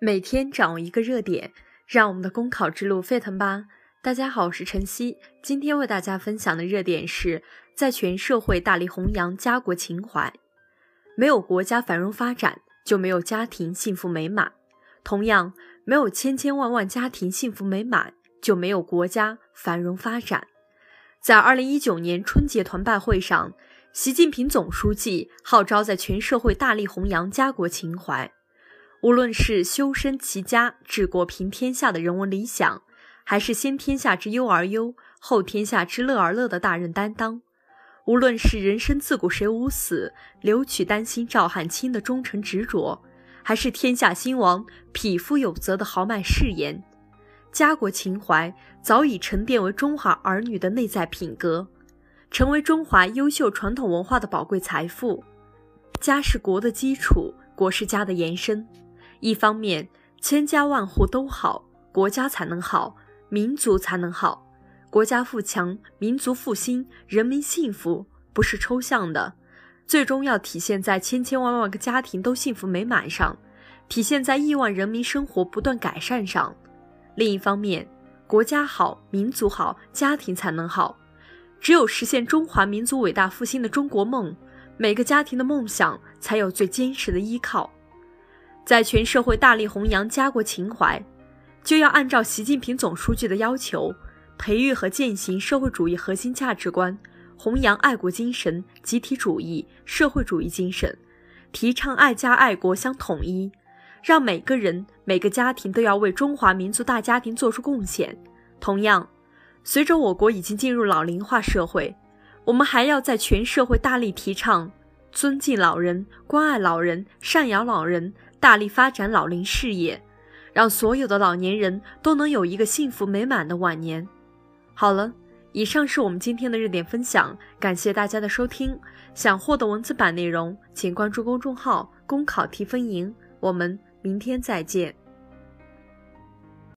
每天掌握一个热点，让我们的公考之路沸腾吧！大家好，我是晨曦，今天为大家分享的热点是在全社会大力弘扬家国情怀。没有国家繁荣发展，就没有家庭幸福美满；同样，没有千千万万家庭幸福美满，就没有国家繁荣发展。在二零一九年春节团拜会上，习近平总书记号召在全社会大力弘扬家国情怀。无论是修身齐家治国平天下的人文理想，还是先天下之忧而忧，后天下之乐而乐的大任担当；无论是人生自古谁无死，留取丹心照汗青的忠诚执着，还是天下兴亡，匹夫有责的豪迈誓言，家国情怀早已沉淀为中华儿女的内在品格，成为中华优秀传统文化的宝贵财富。家是国的基础，国是家的延伸。一方面，千家万户都好，国家才能好，民族才能好。国家富强，民族复兴，人民幸福，不是抽象的，最终要体现在千千万万个家庭都幸福美满上，体现在亿万人民生活不断改善上。另一方面，国家好，民族好，家庭才能好。只有实现中华民族伟大复兴的中国梦，每个家庭的梦想才有最坚实的依靠。在全社会大力弘扬家国情怀，就要按照习近平总书记的要求，培育和践行社会主义核心价值观，弘扬爱国精神、集体主义、社会主义精神，提倡爱家爱国相统一，让每个人、每个家庭都要为中华民族大家庭做出贡献。同样，随着我国已经进入老龄化社会，我们还要在全社会大力提倡尊敬老人、关爱老人、赡养老人。大力发展老龄事业，让所有的老年人都能有一个幸福美满的晚年。好了，以上是我们今天的热点分享，感谢大家的收听。想获得文字版内容，请关注公众号“公考提分营”。我们明天再见。